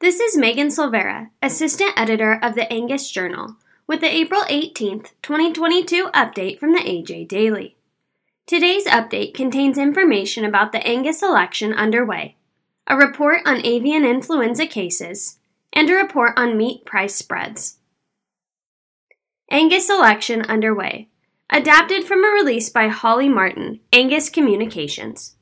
This is Megan Silveira, Assistant Editor of the Angus Journal, with the April 18th, 2022 update from the AJ Daily. Today's update contains information about the Angus election underway, a report on avian influenza cases, and a report on meat price spreads. Angus election underway, adapted from a release by Holly Martin, Angus Communications.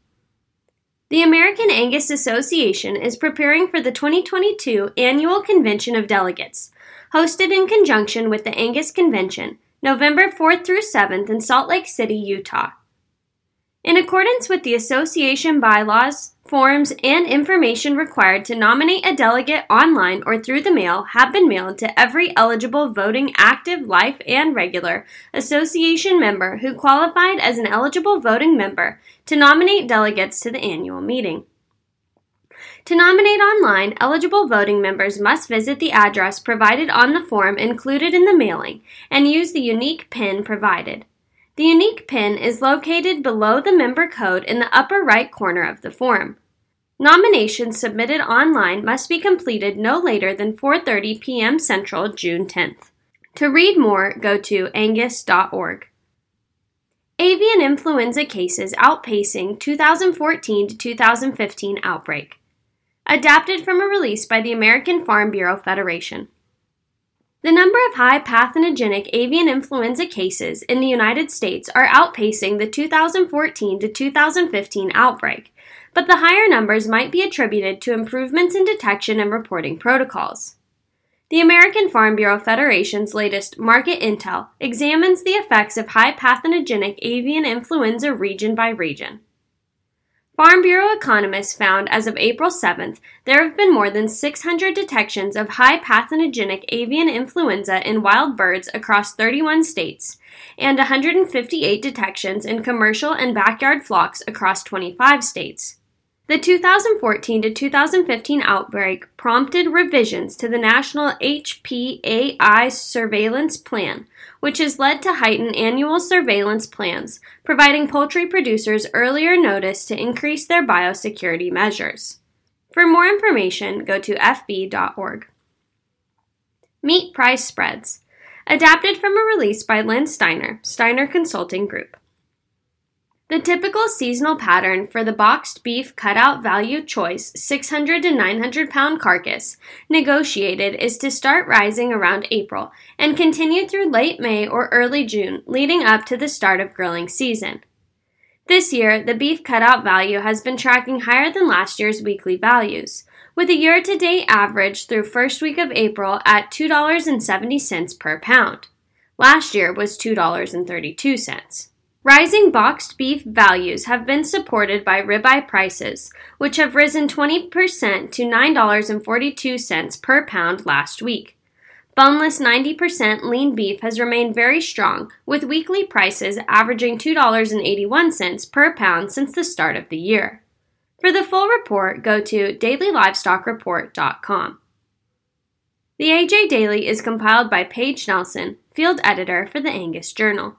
The American Angus Association is preparing for the 2022 Annual Convention of Delegates, hosted in conjunction with the Angus Convention, November 4th through 7th in Salt Lake City, Utah. In accordance with the association bylaws, forms, and information required to nominate a delegate online or through the mail have been mailed to every eligible voting active, life, and regular association member who qualified as an eligible voting member to nominate delegates to the annual meeting. To nominate online, eligible voting members must visit the address provided on the form included in the mailing and use the unique PIN provided. The unique PIN is located below the member code in the upper right corner of the form. Nominations submitted online must be completed no later than 4:30 p.m. Central, June 10th. To read more, go to angus.org. Avian influenza cases outpacing 2014 to 2015 outbreak. Adapted from a release by the American Farm Bureau Federation. The number of high pathogenic avian influenza cases in the United States are outpacing the 2014 to 2015 outbreak, but the higher numbers might be attributed to improvements in detection and reporting protocols. The American Farm Bureau Federation's latest Market Intel examines the effects of high pathogenic avian influenza region by region. Farm Bureau economists found as of April 7th there have been more than 600 detections of high pathogenic avian influenza in wild birds across 31 states, and 158 detections in commercial and backyard flocks across 25 states. The 2014 to 2015 outbreak prompted revisions to the National HPAI Surveillance Plan, which has led to heightened annual surveillance plans, providing poultry producers earlier notice to increase their biosecurity measures. For more information, go to fb.org. Meat price spreads. Adapted from a release by Len Steiner, Steiner Consulting Group. The typical seasonal pattern for the boxed beef cutout value choice 600 to 900 pound carcass negotiated is to start rising around April and continue through late May or early June, leading up to the start of grilling season. This year, the beef cutout value has been tracking higher than last year's weekly values, with a year to date average through first week of April at $2.70 per pound. Last year was $2.32. Rising boxed beef values have been supported by ribeye prices, which have risen 20% to $9.42 per pound last week. Boneless 90% lean beef has remained very strong, with weekly prices averaging $2.81 per pound since the start of the year. For the full report, go to dailylivestock.report.com. The AJ Daily is compiled by Paige Nelson, field editor for the Angus Journal.